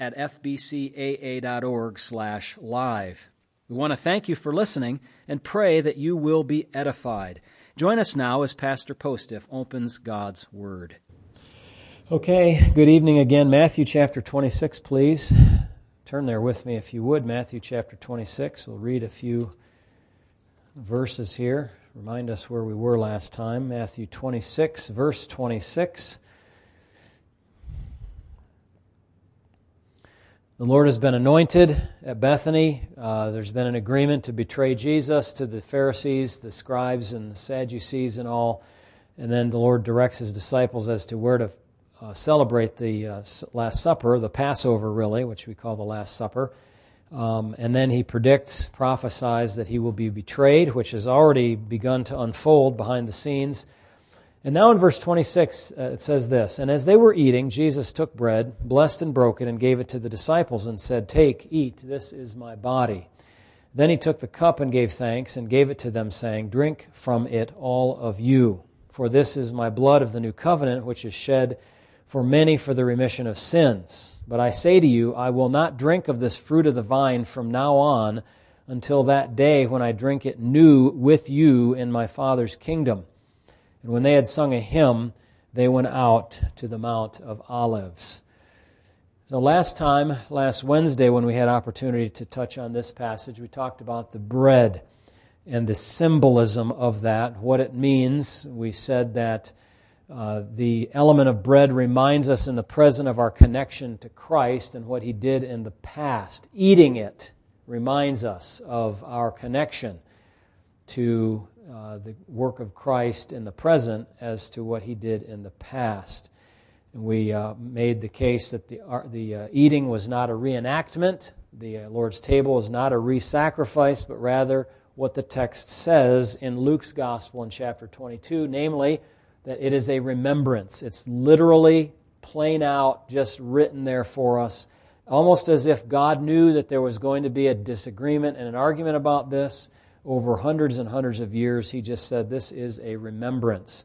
at fbcaa.org slash live. We want to thank you for listening and pray that you will be edified. Join us now as Pastor Postiff opens God's Word. Okay, good evening again. Matthew chapter 26, please. Turn there with me if you would. Matthew chapter 26. We'll read a few verses here. Remind us where we were last time. Matthew 26, verse 26. The Lord has been anointed at Bethany. Uh, there's been an agreement to betray Jesus to the Pharisees, the scribes, and the Sadducees, and all. And then the Lord directs his disciples as to where to uh, celebrate the uh, Last Supper, the Passover, really, which we call the Last Supper. Um, and then he predicts, prophesies that he will be betrayed, which has already begun to unfold behind the scenes. And now in verse 26, uh, it says this And as they were eating, Jesus took bread, blessed and broke it, and gave it to the disciples, and said, Take, eat, this is my body. Then he took the cup and gave thanks, and gave it to them, saying, Drink from it, all of you. For this is my blood of the new covenant, which is shed for many for the remission of sins. But I say to you, I will not drink of this fruit of the vine from now on until that day when I drink it new with you in my Father's kingdom. And when they had sung a hymn, they went out to the Mount of Olives. So, last time, last Wednesday, when we had opportunity to touch on this passage, we talked about the bread and the symbolism of that, what it means. We said that uh, the element of bread reminds us in the present of our connection to Christ and what he did in the past. Eating it reminds us of our connection to uh, the work of Christ in the present as to what he did in the past. And we uh, made the case that the, uh, the uh, eating was not a reenactment, the Lord's table is not a re sacrifice, but rather what the text says in Luke's Gospel in chapter 22, namely, that it is a remembrance. It's literally plain out, just written there for us, almost as if God knew that there was going to be a disagreement and an argument about this over hundreds and hundreds of years. He just said, This is a remembrance.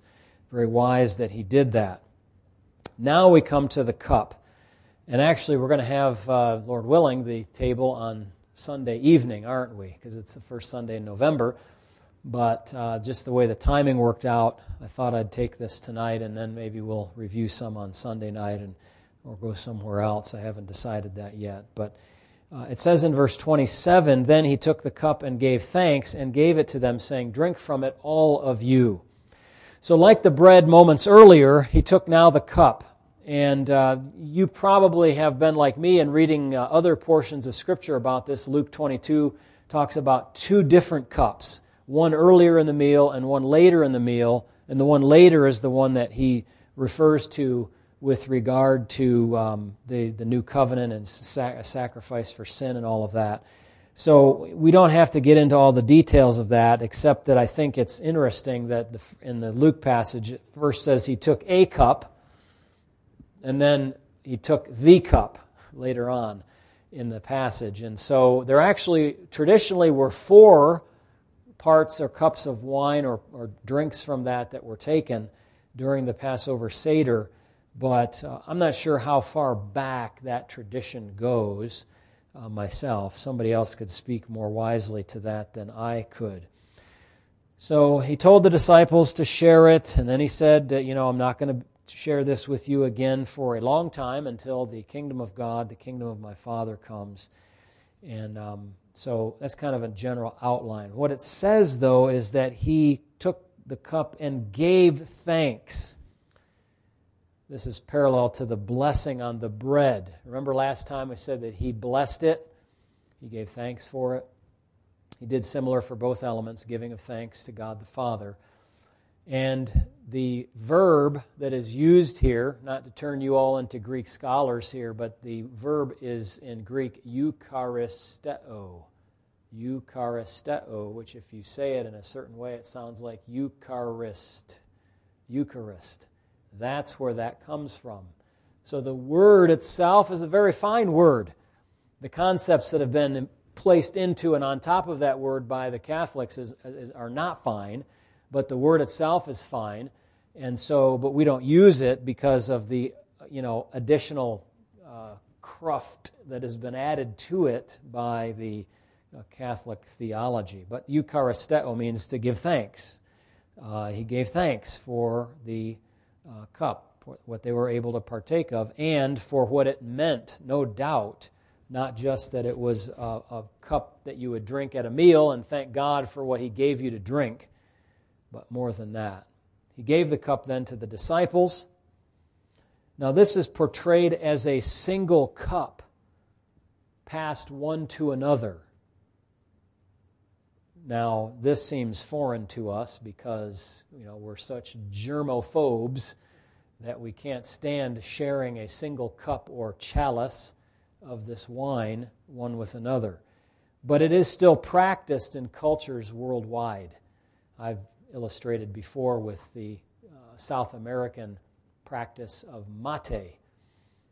Very wise that he did that. Now we come to the cup. And actually, we're going to have, uh, Lord willing, the table on Sunday evening, aren't we? Because it's the first Sunday in November. But uh, just the way the timing worked out, I thought I'd take this tonight and then maybe we'll review some on Sunday night and or go somewhere else. I haven't decided that yet. But uh, it says in verse 27 Then he took the cup and gave thanks and gave it to them, saying, Drink from it, all of you. So, like the bread moments earlier, he took now the cup. And uh, you probably have been like me in reading uh, other portions of Scripture about this. Luke 22 talks about two different cups one earlier in the meal and one later in the meal. And the one later is the one that he refers to with regard to um, the, the new covenant and sac- sacrifice for sin and all of that. So we don't have to get into all the details of that, except that I think it's interesting that the, in the Luke passage, it first says he took a cup, and then he took the cup later on in the passage. And so there actually traditionally were four parts or cups of wine or, or drinks from that that were taken during the Passover Seder but uh, I'm not sure how far back that tradition goes uh, myself. Somebody else could speak more wisely to that than I could. So he told the disciples to share it, and then he said, You know, I'm not going to share this with you again for a long time until the kingdom of God, the kingdom of my Father comes. And um, so that's kind of a general outline. What it says, though, is that he took the cup and gave thanks. This is parallel to the blessing on the bread. Remember last time I said that he blessed it? He gave thanks for it. He did similar for both elements, giving of thanks to God the Father. And the verb that is used here, not to turn you all into Greek scholars here, but the verb is in Greek eucharisteo. Eucharisteo, which if you say it in a certain way, it sounds like Eucharist. Eucharist. That's where that comes from. So the word itself is a very fine word. The concepts that have been placed into and on top of that word by the Catholics is, is, are not fine, but the word itself is fine. And so, but we don't use it because of the, you know, additional uh, cruft that has been added to it by the uh, Catholic theology. But Eucharisteo means to give thanks. Uh, he gave thanks for the uh, cup, for what they were able to partake of, and for what it meant, no doubt, not just that it was a, a cup that you would drink at a meal and thank God for what He gave you to drink, but more than that. He gave the cup then to the disciples. Now, this is portrayed as a single cup passed one to another. Now, this seems foreign to us because, you know, we're such germophobes that we can't stand sharing a single cup or chalice of this wine one with another. But it is still practiced in cultures worldwide. I've illustrated before with the uh, South American practice of mate,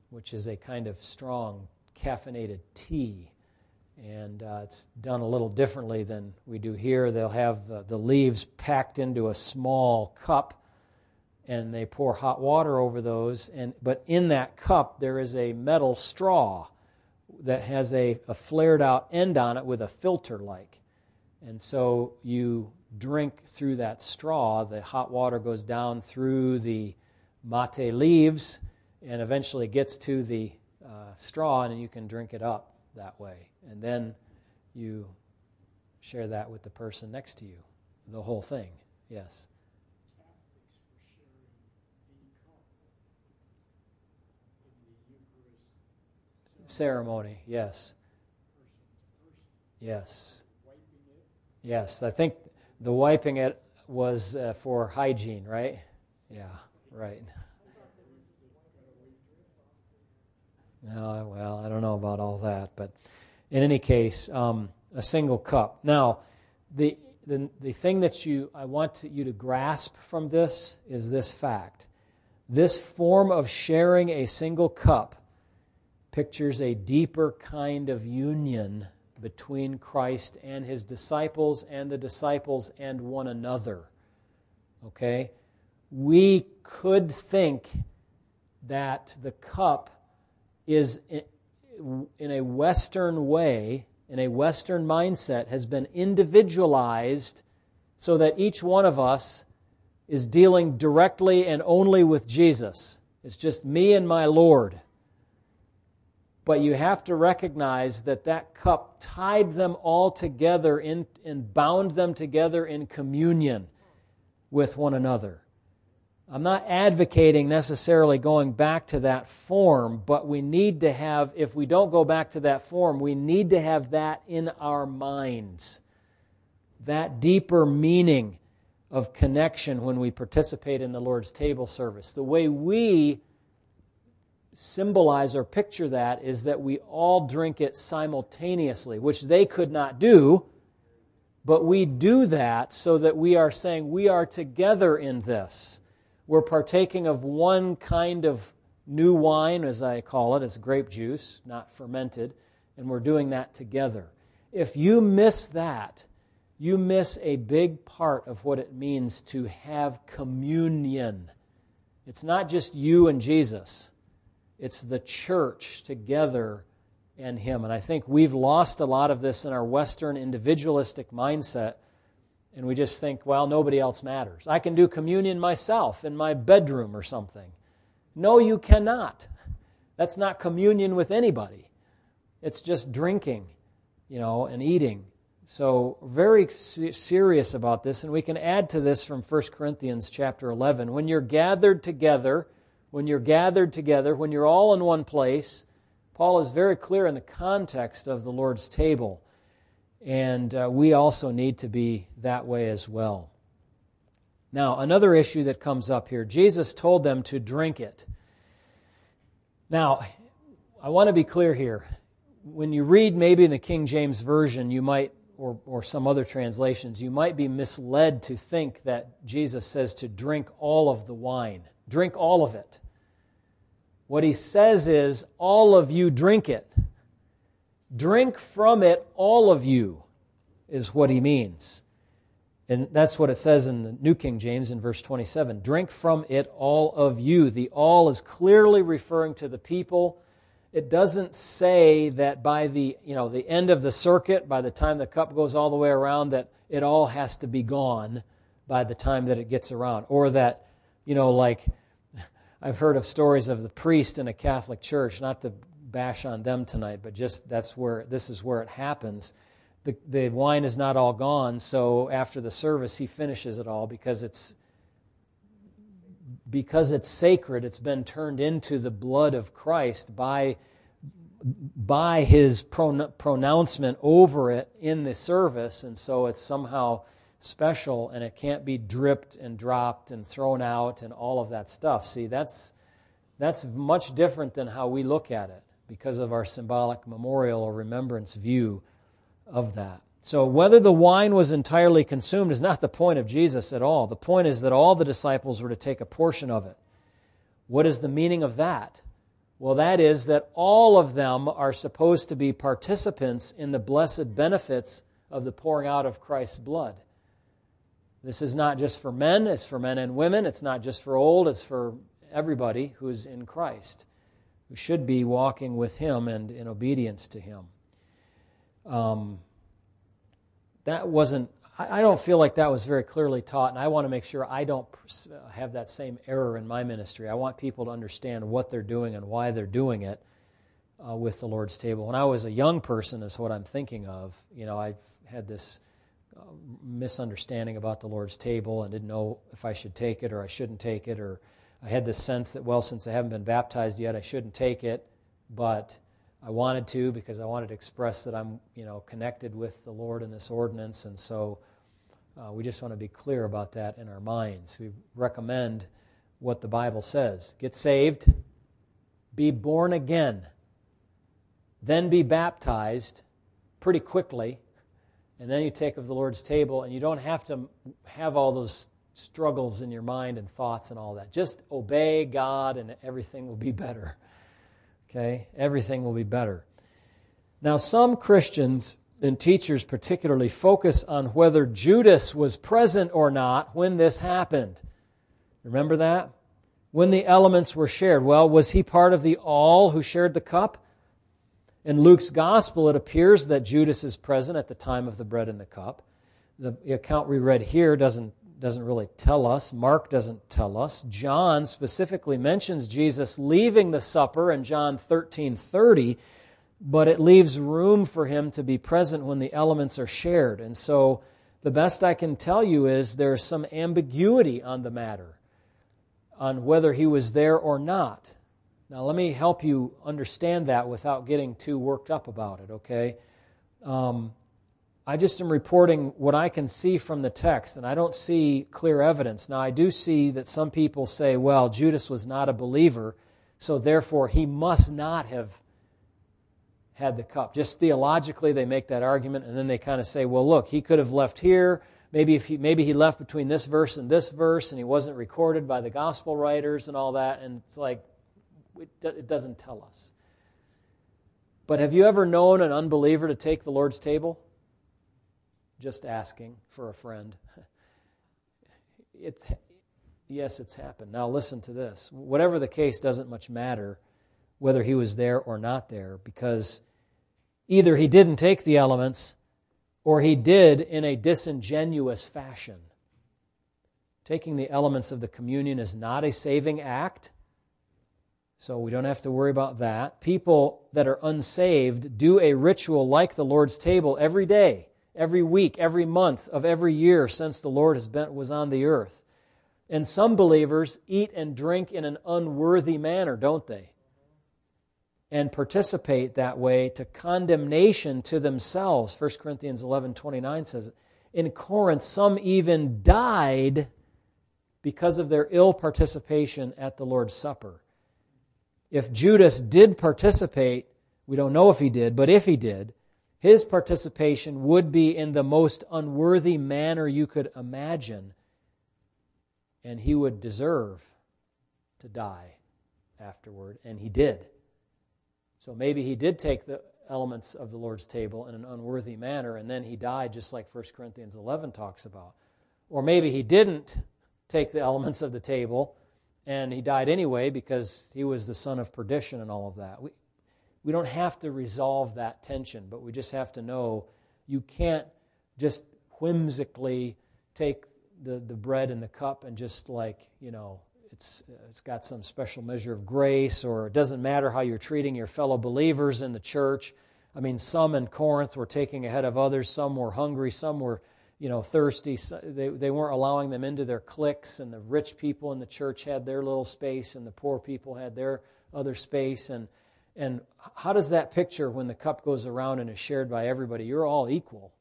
which is a kind of strong caffeinated tea and uh, it's done a little differently than we do here. They'll have the, the leaves packed into a small cup, and they pour hot water over those. And but in that cup there is a metal straw that has a, a flared out end on it with a filter like, and so you drink through that straw. The hot water goes down through the mate leaves, and eventually gets to the uh, straw, and you can drink it up that way. And then you share that with the person next to you, the whole thing. Yes. Ceremony, yes. Yes. Yes, I think the wiping it was uh, for hygiene, right? Yeah, right. No, well, I don't know about all that, but in any case, um, a single cup. Now, the, the, the thing that you, I want to, you to grasp from this is this fact. This form of sharing a single cup pictures a deeper kind of union between Christ and his disciples and the disciples and one another. Okay? We could think that the cup is in a Western way, in a Western mindset, has been individualized so that each one of us is dealing directly and only with Jesus. It's just me and my Lord. But you have to recognize that that cup tied them all together in, and bound them together in communion with one another. I'm not advocating necessarily going back to that form, but we need to have, if we don't go back to that form, we need to have that in our minds. That deeper meaning of connection when we participate in the Lord's table service. The way we symbolize or picture that is that we all drink it simultaneously, which they could not do, but we do that so that we are saying we are together in this we're partaking of one kind of new wine, as I call it. It's grape juice, not fermented, and we're doing that together. If you miss that, you miss a big part of what it means to have communion. It's not just you and Jesus, it's the church together and Him. And I think we've lost a lot of this in our Western individualistic mindset and we just think, well, nobody else matters. I can do communion myself in my bedroom or something. No, you cannot. That's not communion with anybody. It's just drinking, you know, and eating. So, very serious about this, and we can add to this from 1 Corinthians chapter 11. When you're gathered together, when you're gathered together, when you're all in one place, Paul is very clear in the context of the Lord's table and uh, we also need to be that way as well. Now, another issue that comes up here Jesus told them to drink it. Now, I want to be clear here. When you read maybe in the King James Version, you might or, or some other translations, you might be misled to think that Jesus says to drink all of the wine. Drink all of it. What he says is, all of you drink it. Drink from it, all of you, is what he means. And that's what it says in the New King James in verse 27. Drink from it, all of you. The all is clearly referring to the people. It doesn't say that by the, you know, the end of the circuit, by the time the cup goes all the way around, that it all has to be gone by the time that it gets around. Or that, you know, like I've heard of stories of the priest in a Catholic church, not to bash on them tonight, but just that's where this is where it happens. The, the wine is not all gone, so after the service, he finishes it all because it's because it's sacred. It's been turned into the blood of Christ by by his pronouncement over it in the service, and so it's somehow special and it can't be dripped and dropped and thrown out and all of that stuff. See, that's that's much different than how we look at it because of our symbolic memorial or remembrance view of that. So, whether the wine was entirely consumed is not the point of Jesus at all. The point is that all the disciples were to take a portion of it. What is the meaning of that? Well, that is that all of them are supposed to be participants in the blessed benefits of the pouring out of Christ's blood. This is not just for men, it's for men and women. It's not just for old, it's for everybody who's in Christ who should be walking with Him and in obedience to Him. Um, that wasn't, I, I don't feel like that was very clearly taught, and I want to make sure I don't have that same error in my ministry. I want people to understand what they're doing and why they're doing it. Uh, with the Lord's table. When I was a young person, is what I'm thinking of. You know, I've had this uh, misunderstanding about the Lord's table and didn't know if I should take it or I shouldn't take it, or I had this sense that, well, since I haven't been baptized yet, I shouldn't take it, but I wanted to because I wanted to express that I'm, you know, connected with the Lord in this ordinance, and so uh, we just want to be clear about that in our minds. We recommend what the Bible says: get saved, be born again, then be baptized pretty quickly, and then you take of the Lord's table, and you don't have to have all those struggles in your mind and thoughts and all that. Just obey God and everything will be better. Okay? Everything will be better. Now, some Christians and teachers particularly focus on whether Judas was present or not when this happened. Remember that? When the elements were shared. Well, was he part of the all who shared the cup? In Luke's gospel, it appears that Judas is present at the time of the bread and the cup. The account we read here doesn't doesn't really tell us. Mark doesn't tell us. John specifically mentions Jesus leaving the supper in John 13 30, but it leaves room for him to be present when the elements are shared. And so the best I can tell you is there's some ambiguity on the matter, on whether he was there or not. Now, let me help you understand that without getting too worked up about it, okay? Um, I just am reporting what I can see from the text, and I don't see clear evidence. Now, I do see that some people say, well, Judas was not a believer, so therefore he must not have had the cup. Just theologically, they make that argument, and then they kind of say, well, look, he could have left here. Maybe, if he, maybe he left between this verse and this verse, and he wasn't recorded by the gospel writers and all that. And it's like, it doesn't tell us. But have you ever known an unbeliever to take the Lord's table? Just asking for a friend. It's, yes, it's happened. Now, listen to this. Whatever the case, doesn't much matter whether he was there or not there, because either he didn't take the elements or he did in a disingenuous fashion. Taking the elements of the communion is not a saving act, so we don't have to worry about that. People that are unsaved do a ritual like the Lord's table every day every week, every month of every year since the Lord has been, was on the earth. And some believers eat and drink in an unworthy manner, don't they? And participate that way to condemnation to themselves. 1 Corinthians 11 29 says, In Corinth, some even died because of their ill participation at the Lord's Supper. If Judas did participate, we don't know if he did, but if he did, his participation would be in the most unworthy manner you could imagine, and he would deserve to die afterward, and he did. So maybe he did take the elements of the Lord's table in an unworthy manner, and then he died, just like 1 Corinthians 11 talks about. Or maybe he didn't take the elements of the table, and he died anyway because he was the son of perdition and all of that. We, we don't have to resolve that tension, but we just have to know you can't just whimsically take the, the bread and the cup and just like, you know, it's, it's got some special measure of grace, or it doesn't matter how you're treating your fellow believers in the church. I mean, some in Corinth were taking ahead of others, some were hungry, some were you know, thirsty. They, they weren't allowing them into their cliques, and the rich people in the church had their little space, and the poor people had their other space. And and how does that picture when the cup goes around and is shared by everybody? You're all equal.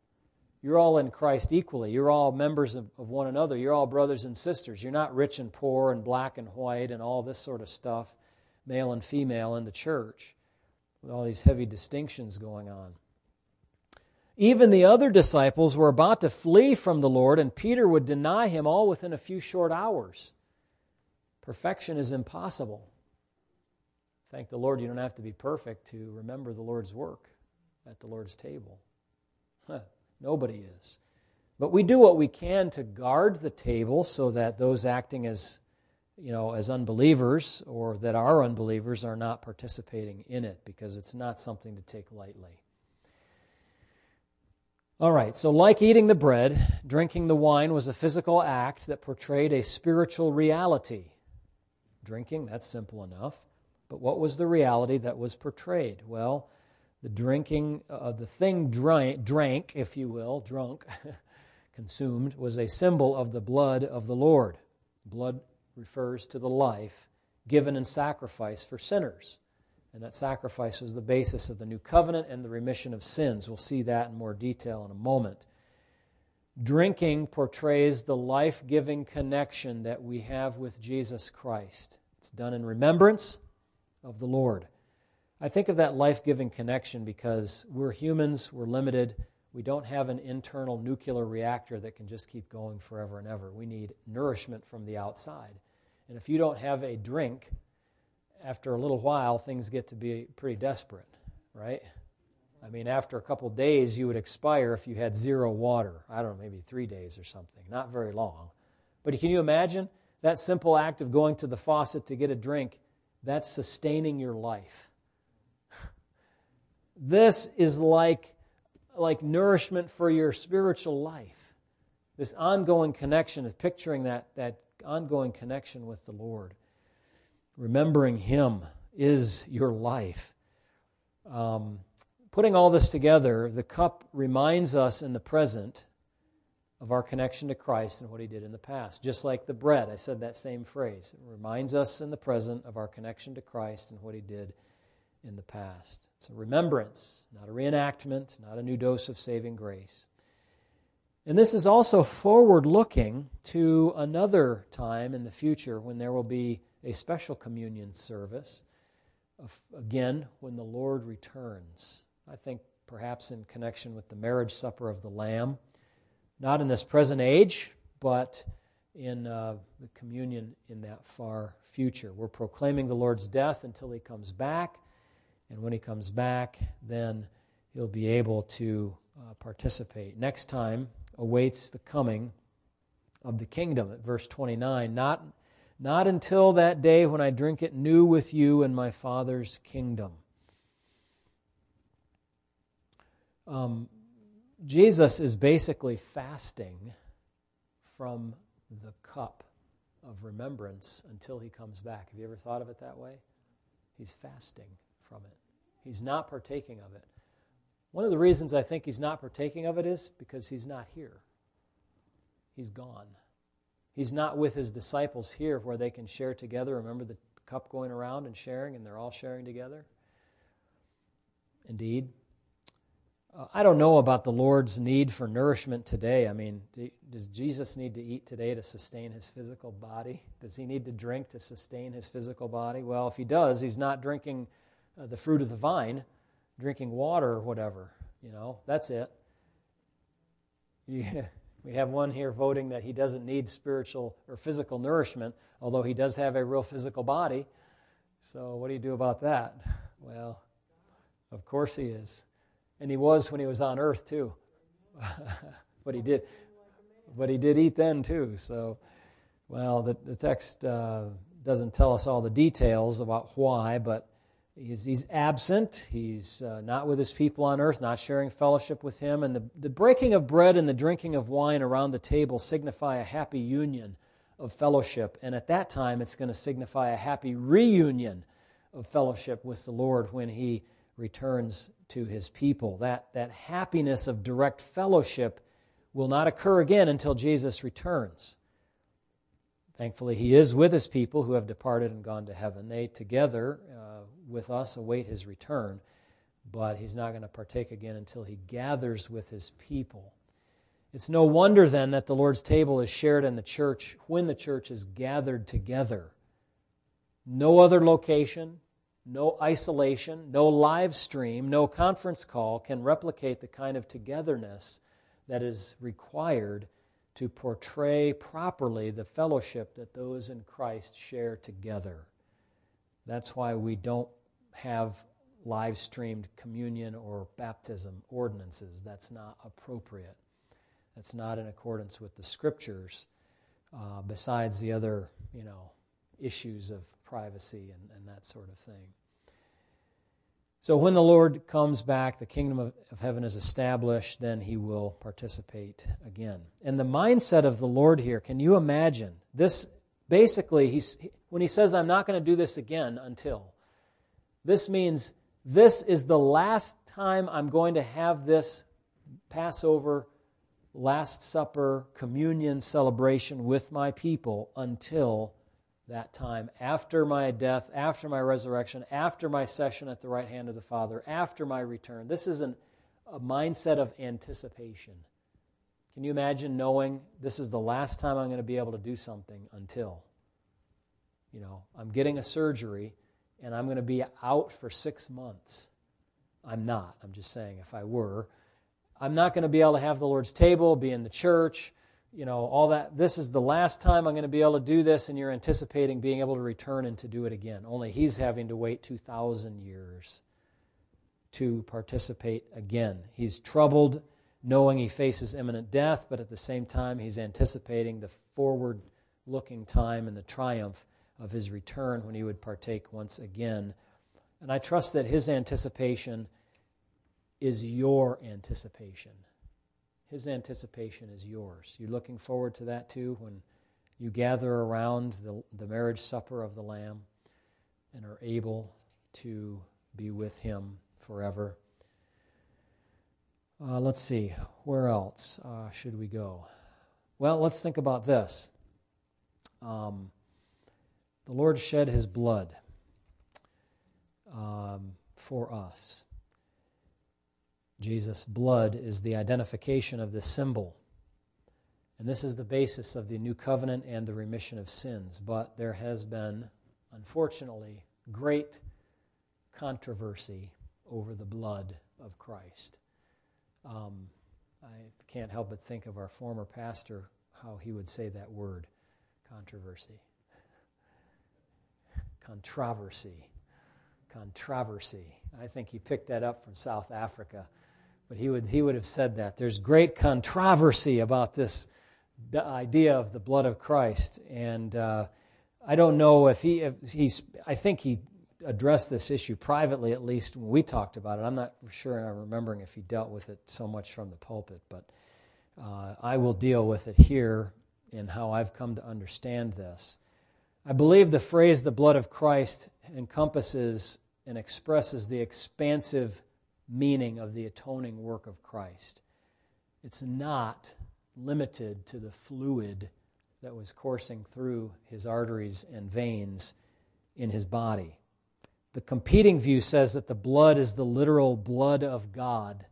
You're all in Christ equally. You're all members of, of one another. You're all brothers and sisters. You're not rich and poor and black and white and all this sort of stuff, male and female in the church, with all these heavy distinctions going on. Even the other disciples were about to flee from the Lord, and Peter would deny him all within a few short hours. Perfection is impossible. Thank the Lord you don't have to be perfect to remember the Lord's work at the Lord's table. Huh, nobody is. But we do what we can to guard the table so that those acting as you know as unbelievers or that are unbelievers are not participating in it because it's not something to take lightly. All right, so like eating the bread, drinking the wine was a physical act that portrayed a spiritual reality. Drinking, that's simple enough. But what was the reality that was portrayed? Well, the drinking, uh, the thing drank, drank, if you will, drunk, consumed, was a symbol of the blood of the Lord. Blood refers to the life given in sacrifice for sinners. And that sacrifice was the basis of the new covenant and the remission of sins. We'll see that in more detail in a moment. Drinking portrays the life giving connection that we have with Jesus Christ. It's done in remembrance of the Lord. I think of that life giving connection because we're humans, we're limited, we don't have an internal nuclear reactor that can just keep going forever and ever. We need nourishment from the outside. And if you don't have a drink, after a little while, things get to be pretty desperate, right? I mean, after a couple days, you would expire if you had zero water. I don't know, maybe three days or something. Not very long. But can you imagine that simple act of going to the faucet to get a drink? That's sustaining your life. This is like, like nourishment for your spiritual life. This ongoing connection is picturing that, that ongoing connection with the Lord. Remembering Him is your life. Um, putting all this together, the cup reminds us in the present of our connection to Christ and what He did in the past. Just like the bread, I said that same phrase. It reminds us in the present of our connection to Christ and what He did in the past. It's a remembrance, not a reenactment, not a new dose of saving grace. And this is also forward looking to another time in the future when there will be a special communion service, again, when the Lord returns. I think perhaps in connection with the marriage supper of the Lamb not in this present age, but in uh, the communion in that far future. We're proclaiming the Lord's death until he comes back, and when he comes back, then he'll be able to uh, participate. Next time awaits the coming of the kingdom at verse 29. Not, not until that day when I drink it new with you in my Father's kingdom. Um, Jesus is basically fasting from the cup of remembrance until he comes back. Have you ever thought of it that way? He's fasting from it, he's not partaking of it. One of the reasons I think he's not partaking of it is because he's not here. He's gone. He's not with his disciples here where they can share together. Remember the cup going around and sharing, and they're all sharing together? Indeed, uh, I don't know about the Lord's need for nourishment today. I mean, does Jesus need to eat today to sustain his physical body? Does he need to drink to sustain his physical body? Well, if he does, he's not drinking uh, the fruit of the vine, drinking water or whatever. You know, that's it. Yeah. We have one here voting that he doesn't need spiritual or physical nourishment, although he does have a real physical body. So, what do you do about that? Well, of course he is. And he was when he was on earth, too. but he did. But he did eat then, too. So, well, the, the text uh, doesn't tell us all the details about why, but he's, he's absent. He's uh, not with his people on earth, not sharing fellowship with him. And the, the breaking of bread and the drinking of wine around the table signify a happy union of fellowship. And at that time, it's going to signify a happy reunion of fellowship with the Lord when he returns to his people. That, that happiness of direct fellowship will not occur again until Jesus returns. Thankfully, he is with his people who have departed and gone to heaven. They together uh, with us await his return, but he's not going to partake again until he gathers with his people. It's no wonder then that the Lord's table is shared in the church when the church is gathered together. No other location, no isolation, no live stream, no conference call can replicate the kind of togetherness that is required to portray properly the fellowship that those in Christ share together. That's why we don't have live streamed communion or baptism ordinances. That's not appropriate. That's not in accordance with the scriptures, uh, besides the other, you know, issues of privacy and, and that sort of thing. So when the Lord comes back, the kingdom of, of, heaven is established, then he will participate again. And the mindset of the Lord here, can you imagine? This basically, he's, when he says, I'm not going to do this again until, this means this is the last time I'm going to have this Passover, Last Supper, communion celebration with my people until that time after my death, after my resurrection, after my session at the right hand of the Father, after my return. This is an, a mindset of anticipation. Can you imagine knowing this is the last time I'm going to be able to do something until? You know, I'm getting a surgery and I'm going to be out for six months. I'm not. I'm just saying, if I were, I'm not going to be able to have the Lord's table, be in the church, you know, all that. This is the last time I'm going to be able to do this, and you're anticipating being able to return and to do it again. Only he's having to wait 2,000 years to participate again. He's troubled, knowing he faces imminent death, but at the same time, he's anticipating the forward looking time and the triumph of his return when he would partake once again. And I trust that his anticipation is your anticipation his anticipation is yours. You're looking forward to that too when you gather around the, the marriage supper of the Lamb and are able to be with him forever. Uh, let's see, where else uh, should we go? Well, let's think about this. Um, the Lord shed his blood um, for us. Jesus' blood is the identification of this symbol. And this is the basis of the new covenant and the remission of sins. But there has been, unfortunately, great controversy over the blood of Christ. Um, I can't help but think of our former pastor, how he would say that word controversy. Controversy. Controversy. I think he picked that up from South Africa but he would, he would have said that. There's great controversy about this the idea of the blood of Christ. And uh, I don't know if he, if he's, I think he addressed this issue privately, at least when we talked about it. I'm not sure I'm remembering if he dealt with it so much from the pulpit, but uh, I will deal with it here in how I've come to understand this. I believe the phrase the blood of Christ encompasses and expresses the expansive meaning of the atoning work of Christ. It's not limited to the fluid that was coursing through his arteries and veins in his body. The competing view says that the blood is the literal blood of God,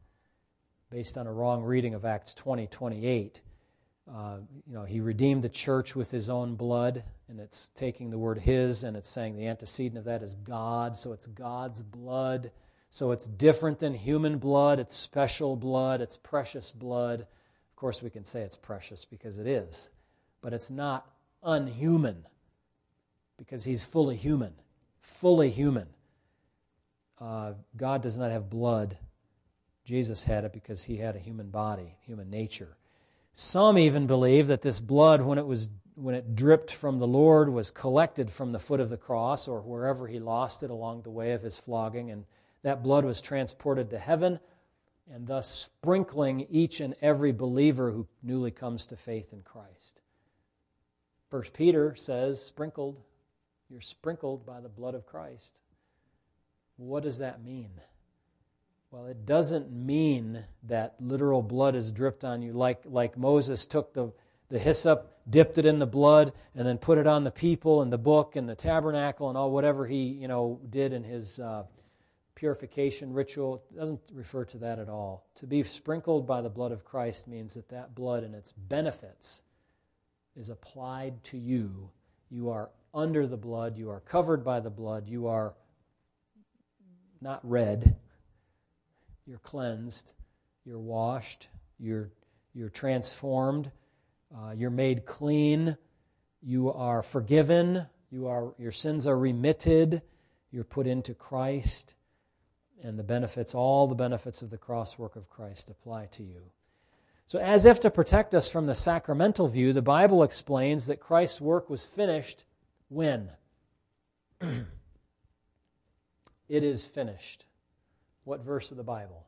based on a wrong reading of Acts 20 28. Uh, you know, he redeemed the church with his own blood, and it's taking the word his and it's saying the antecedent of that is God, so it's God's blood So it's different than human blood. It's special blood. It's precious blood. Of course, we can say it's precious because it is, but it's not unhuman because he's fully human. Fully human. Uh, God does not have blood. Jesus had it because he had a human body, human nature. Some even believe that this blood, when it was when it dripped from the Lord, was collected from the foot of the cross or wherever he lost it along the way of his flogging, and that blood was transported to heaven, and thus sprinkling each and every believer who newly comes to faith in Christ. First Peter says, sprinkled, you're sprinkled by the blood of Christ. What does that mean? Well, it doesn't mean that literal blood is dripped on you like, like Moses took the, the hyssop, dipped it in the blood, and then put it on the people and the book and the tabernacle and all whatever he you know did in his uh, purification ritual. It doesn't refer to that at all. To be sprinkled by the blood of Christ means that that blood and its benefits is applied to you. You are under the blood, you are covered by the blood, you are not red, you're cleansed, you're washed, you're, you're transformed, uh, you're made clean, you are forgiven, you are, your sins are remitted, you're put into Christ, and the benefits, all the benefits of the cross work of Christ apply to you. So, as if to protect us from the sacramental view, the Bible explains that Christ's work was finished when? it is finished. What verse of the Bible?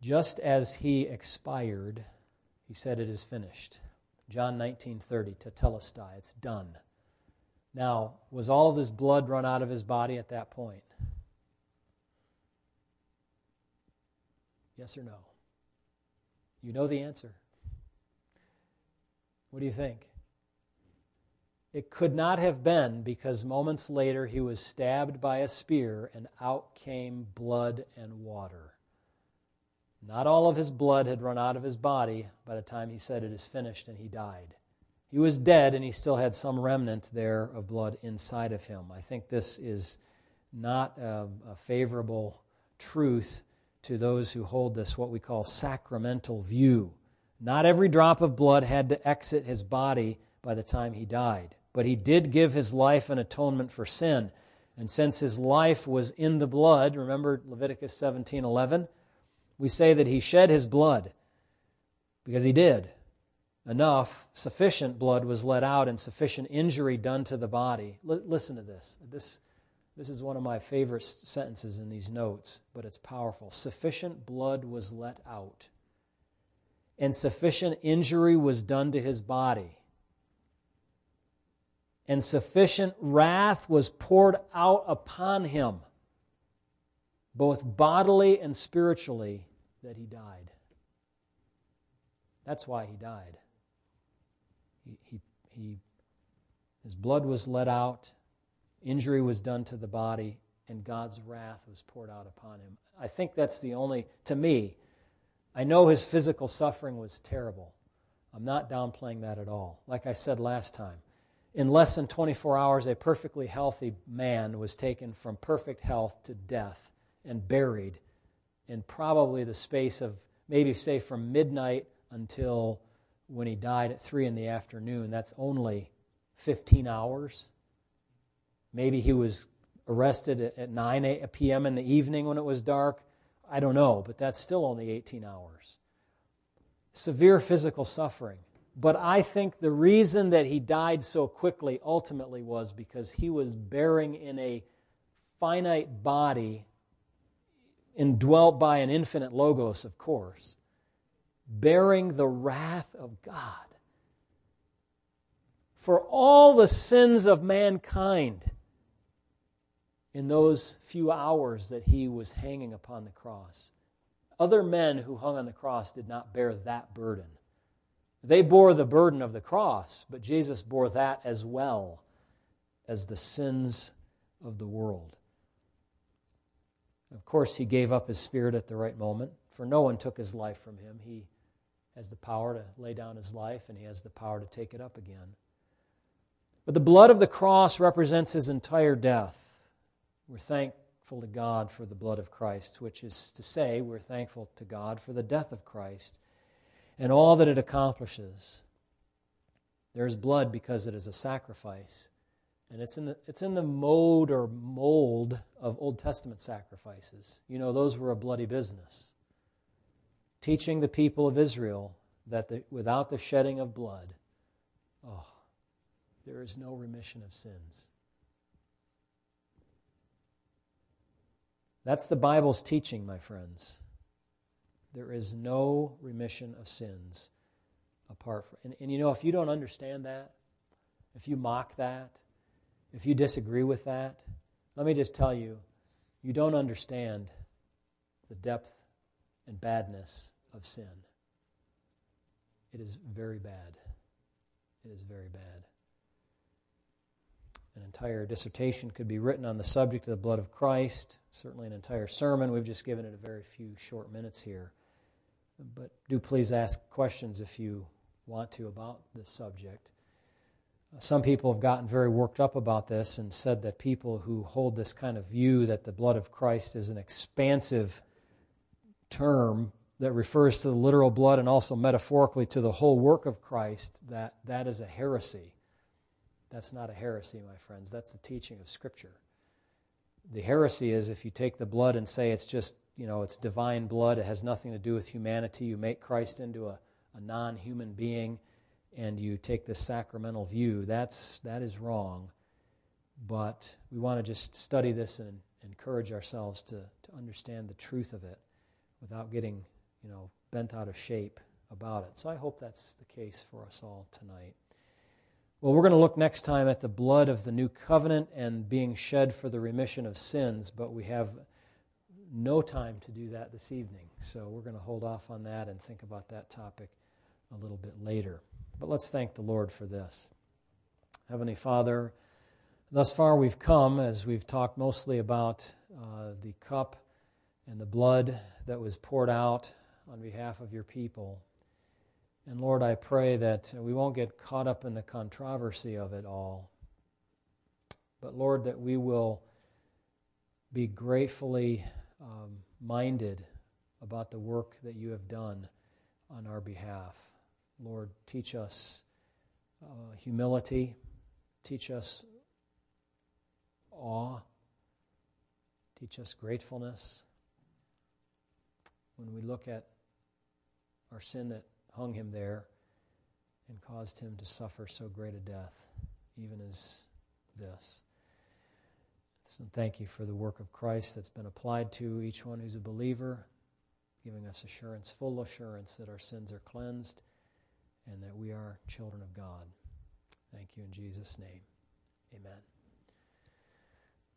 Just as he expired, he said, It is finished. John 19:30, tetelestai, it's done. Now, was all of this blood run out of his body at that point? Yes or no? You know the answer. What do you think? It could not have been because moments later he was stabbed by a spear and out came blood and water. Not all of his blood had run out of his body by the time he said it is finished and he died. He was dead and he still had some remnant there of blood inside of him. I think this is not a, a favorable truth to those who hold this, what we call sacramental view. Not every drop of blood had to exit his body by the time he died but he did give his life an atonement for sin. And since his life was in the blood, remember Leviticus 17:11, we say that he shed his blood because he did. Enough, sufficient blood was let out and sufficient injury done to the body. L- listen to this. This this is one of my favorite sentences in these notes, but it's powerful. Sufficient blood was let out, and sufficient injury was done to his body and sufficient wrath was poured out upon him, both bodily and spiritually, that he died. That's why he died. He, he, he, his blood was let out, injury was done to the body, and God's wrath was poured out upon him. I think that's the only, to me, I know his physical suffering was terrible. I'm not downplaying that at all. Like I said last time, in less than 24 hours, a perfectly healthy man was taken from perfect health to death and buried in probably the space of maybe, say, from midnight until when he died at 3 in the afternoon. That's only 15 hours. Maybe he was arrested at 9 p.m. in the evening when it was dark. I don't know, but that's still only 18 hours. Severe physical suffering. But I think the reason that he died so quickly ultimately was because he was bearing in a finite body, indwelt by an infinite Logos, of course, bearing the wrath of God for all the sins of mankind in those few hours that he was hanging upon the cross. Other men who hung on the cross did not bear that burden. They bore the burden of the cross, but Jesus bore that as well as the sins of the world. Of course, he gave up his spirit at the right moment, for no one took his life from him. He has the power to lay down his life, and he has the power to take it up again. But the blood of the cross represents his entire death. We're thankful to God for the blood of Christ, which is to say, we're thankful to God for the death of Christ and all that it accomplishes. There is blood because it is a sacrifice. And it's in, the, it's in the mode or mold of Old Testament sacrifices. You know, those were a bloody business. Teaching the people of Israel that the, without the shedding of blood, oh, there is no remission of sins. That's the Bible's teaching, my friends. There is no remission of sins apart from. And, and you know, if you don't understand that, if you mock that, if you disagree with that, let me just tell you, you don't understand the depth and badness of sin. It is very bad. It is very bad. An entire dissertation could be written on the subject of the blood of Christ, certainly an entire sermon. We've just given it a very few short minutes here. But do please ask questions if you want to about this subject. Some people have gotten very worked up about this and said that people who hold this kind of view that the blood of Christ is an expansive term that refers to the literal blood and also metaphorically to the whole work of Christ, that that is a heresy. That's not a heresy, my friends. That's the teaching of Scripture. The heresy is if you take the blood and say it's just, you know, it's divine blood, it has nothing to do with humanity, you make Christ into a, a non human being, and you take this sacramental view, that's, that is wrong. But we want to just study this and encourage ourselves to, to understand the truth of it without getting, you know, bent out of shape about it. So I hope that's the case for us all tonight. Well, we're going to look next time at the blood of the new covenant and being shed for the remission of sins, but we have no time to do that this evening. So we're going to hold off on that and think about that topic a little bit later. But let's thank the Lord for this. Heavenly Father, thus far we've come as we've talked mostly about uh, the cup and the blood that was poured out on behalf of your people. And Lord, I pray that we won't get caught up in the controversy of it all. But Lord, that we will be gratefully um, minded about the work that you have done on our behalf. Lord, teach us uh, humility, teach us awe, teach us gratefulness. When we look at our sin that hung him there and caused him to suffer so great a death, even as this. So thank you for the work of Christ that's been applied to each one who's a believer, giving us assurance, full assurance that our sins are cleansed and that we are children of God. Thank you in Jesus' name. Amen.